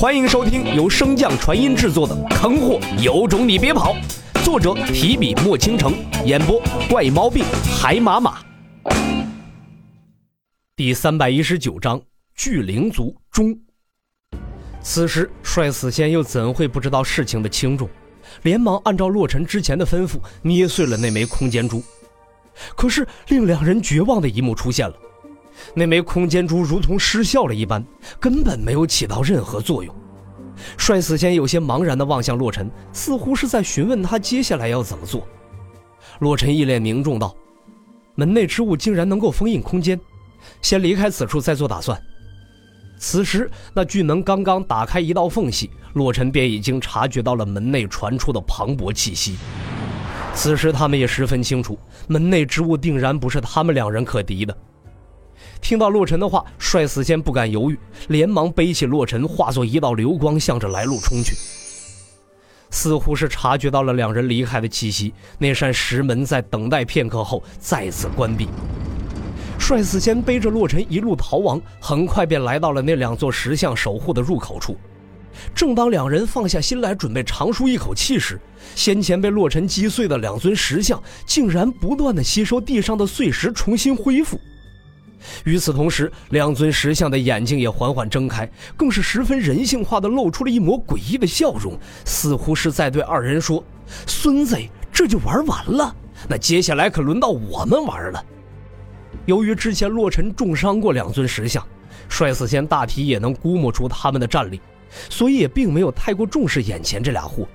欢迎收听由升降传音制作的《坑货有种你别跑》，作者提笔墨倾城，演播怪猫病海马马。第三百一十九章巨灵族中。此时帅死仙又怎会不知道事情的轻重，连忙按照洛尘之前的吩咐捏碎了那枚空间珠。可是令两人绝望的一幕出现了。那枚空间珠如同失效了一般，根本没有起到任何作用。帅死仙有些茫然地望向洛尘，似乎是在询问他接下来要怎么做。洛尘一脸凝重道：“门内之物竟然能够封印空间，先离开此处再做打算。”此时，那巨门刚刚打开一道缝隙，洛尘便已经察觉到了门内传出的磅礴气息。此时，他们也十分清楚，门内之物定然不是他们两人可敌的。听到洛尘的话，帅死仙不敢犹豫，连忙背起洛尘，化作一道流光，向着来路冲去。似乎是察觉到了两人离开的气息，那扇石门在等待片刻后再次关闭。帅死仙背着洛尘一路逃亡，很快便来到了那两座石像守护的入口处。正当两人放下心来准备长舒一口气时，先前被洛尘击碎的两尊石像竟然不断的吸收地上的碎石，重新恢复。与此同时，两尊石像的眼睛也缓缓睁开，更是十分人性化的露出了一抹诡异的笑容，似乎是在对二人说：“孙子，这就玩完了？那接下来可轮到我们玩了。”由于之前洛尘重伤过两尊石像，帅死仙大体也能估摸出他们的战力，所以也并没有太过重视眼前这俩货。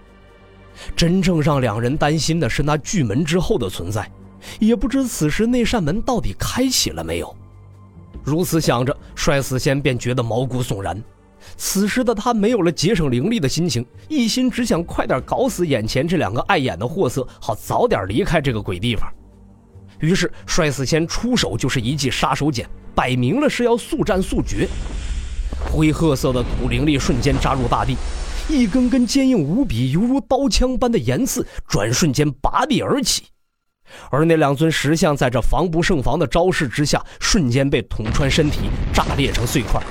真正让两人担心的是那巨门之后的存在，也不知此时那扇门到底开启了没有。如此想着，帅死仙便觉得毛骨悚然。此时的他没有了节省灵力的心情，一心只想快点搞死眼前这两个碍眼的货色，好早点离开这个鬼地方。于是，帅死仙出手就是一记杀手锏，摆明了是要速战速决。灰褐色的土灵力瞬间扎入大地，一根根坚硬无比、犹如刀枪般的岩刺转瞬间拔地而起。而那两尊石像在这防不胜防的招式之下，瞬间被捅穿身体，炸裂成碎块。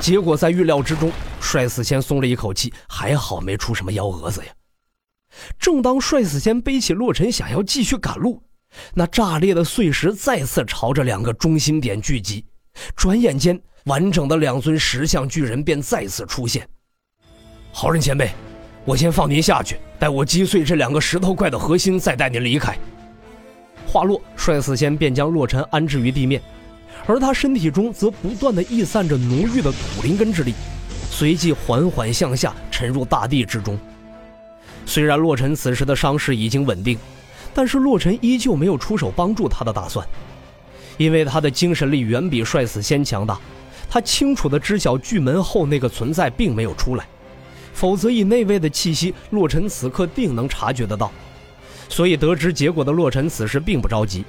结果在预料之中，帅死仙松了一口气，还好没出什么幺蛾子呀。正当帅死仙背起洛尘想要继续赶路，那炸裂的碎石再次朝着两个中心点聚集，转眼间，完整的两尊石像巨人便再次出现。好人前辈，我先放您下去，待我击碎这两个石头怪的核心，再带您离开。话落，帅死仙便将洛尘安置于地面，而他身体中则不断的溢散着浓郁的土灵根之力，随即缓缓向下沉入大地之中。虽然洛尘此时的伤势已经稳定，但是洛尘依旧没有出手帮助他的打算，因为他的精神力远比帅死仙强大，他清楚的知晓巨门后那个存在并没有出来，否则以那位的气息，洛尘此刻定能察觉得到。所以，得知结果的洛尘此时并不着急。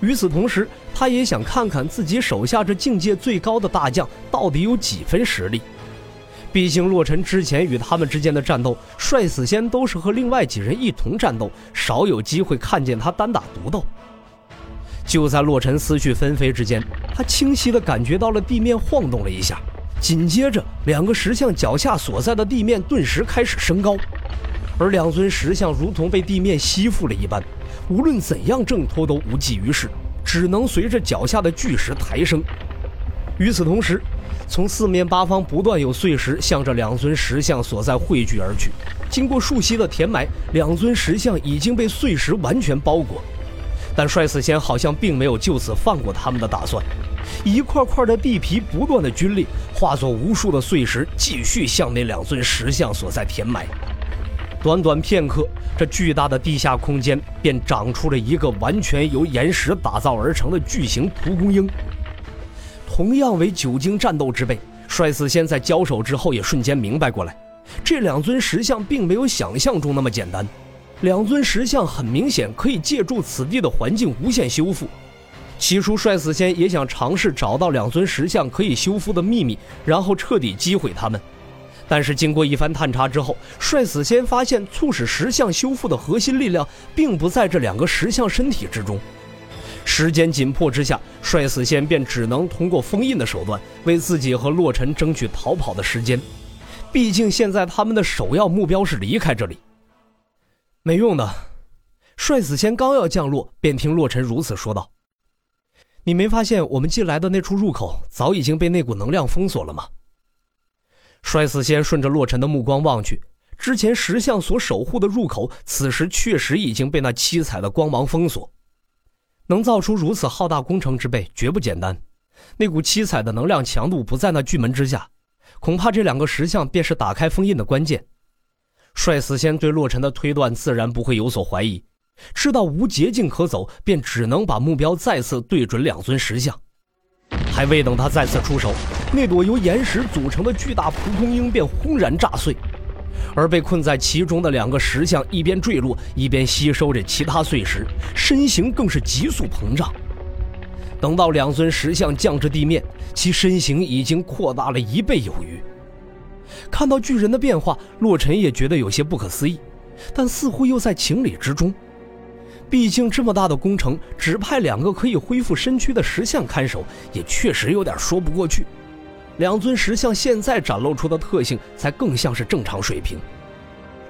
与此同时，他也想看看自己手下这境界最高的大将到底有几分实力。毕竟，洛尘之前与他们之间的战斗，帅死仙都是和另外几人一同战斗，少有机会看见他单打独斗。就在洛尘思绪纷飞之间，他清晰地感觉到了地面晃动了一下，紧接着，两个石像脚下所在的地面顿时开始升高。而两尊石像如同被地面吸附了一般，无论怎样挣脱都无济于事，只能随着脚下的巨石抬升。与此同时，从四面八方不断有碎石向着两尊石像所在汇聚而去。经过数息的填埋，两尊石像已经被碎石完全包裹。但帅死仙好像并没有就此放过他们的打算，一块块的地皮不断的龟裂，化作无数的碎石，继续向那两尊石像所在填埋。短短片刻，这巨大的地下空间便长出了一个完全由岩石打造而成的巨型蒲公英。同样为久经战斗之辈，帅死仙在交手之后也瞬间明白过来，这两尊石像并没有想象中那么简单。两尊石像很明显可以借助此地的环境无限修复。起初，帅死仙也想尝试找到两尊石像可以修复的秘密，然后彻底击毁他们。但是经过一番探查之后，帅死仙发现促使石像修复的核心力量并不在这两个石像身体之中。时间紧迫之下，帅死仙便只能通过封印的手段为自己和洛尘争取逃跑的时间。毕竟现在他们的首要目标是离开这里。没用的，帅死仙刚要降落，便听洛尘如此说道：“你没发现我们进来的那处入口早已经被那股能量封锁了吗？”帅死仙顺着洛尘的目光望去，之前石像所守护的入口，此时确实已经被那七彩的光芒封锁。能造出如此浩大工程之辈，绝不简单。那股七彩的能量强度不在那巨门之下，恐怕这两个石像便是打开封印的关键。帅死仙对洛尘的推断自然不会有所怀疑，知道无捷径可走，便只能把目标再次对准两尊石像。还未等他再次出手，那朵由岩石组成的巨大蒲公英便轰然炸碎，而被困在其中的两个石像一边坠落，一边吸收着其他碎石，身形更是急速膨胀。等到两尊石像降至地面，其身形已经扩大了一倍有余。看到巨人的变化，洛尘也觉得有些不可思议，但似乎又在情理之中。毕竟这么大的工程，只派两个可以恢复身躯的石像看守，也确实有点说不过去。两尊石像现在展露出的特性，才更像是正常水平。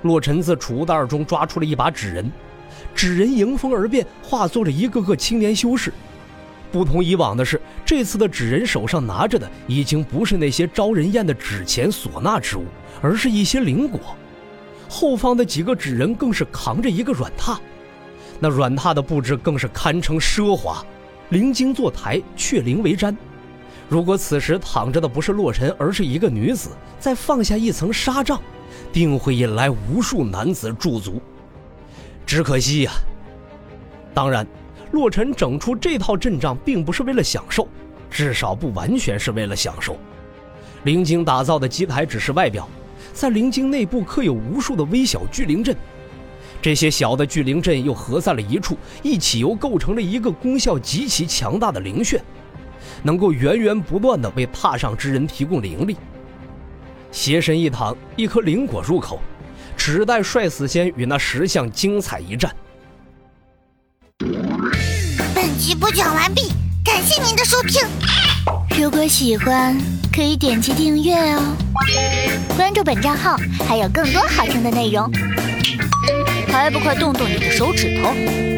洛尘自储物袋中抓出了一把纸人，纸人迎风而变，化作了一个个青年修士。不同以往的是，这次的纸人手上拿着的已经不是那些招人厌的纸钱、唢呐之物，而是一些灵果。后方的几个纸人更是扛着一个软榻，那软榻的布置更是堪称奢华，灵晶坐台，雀灵为毡。如果此时躺着的不是洛尘，而是一个女子，再放下一层纱帐，定会引来无数男子驻足。只可惜呀，当然。洛尘整出这套阵仗，并不是为了享受，至少不完全是为了享受。灵晶打造的机台只是外表，在灵晶内部刻有无数的微小聚灵阵，这些小的聚灵阵又合在了一处，一起又构成了一个功效极其强大的灵穴，能够源源不断的为踏上之人提供灵力。邪神一躺，一颗灵果入口，只待帅死仙与那石像精彩一战。本集播讲完毕，感谢您的收听。如果喜欢，可以点击订阅哦，关注本账号还有更多好听的内容。还不快动动你的手指头！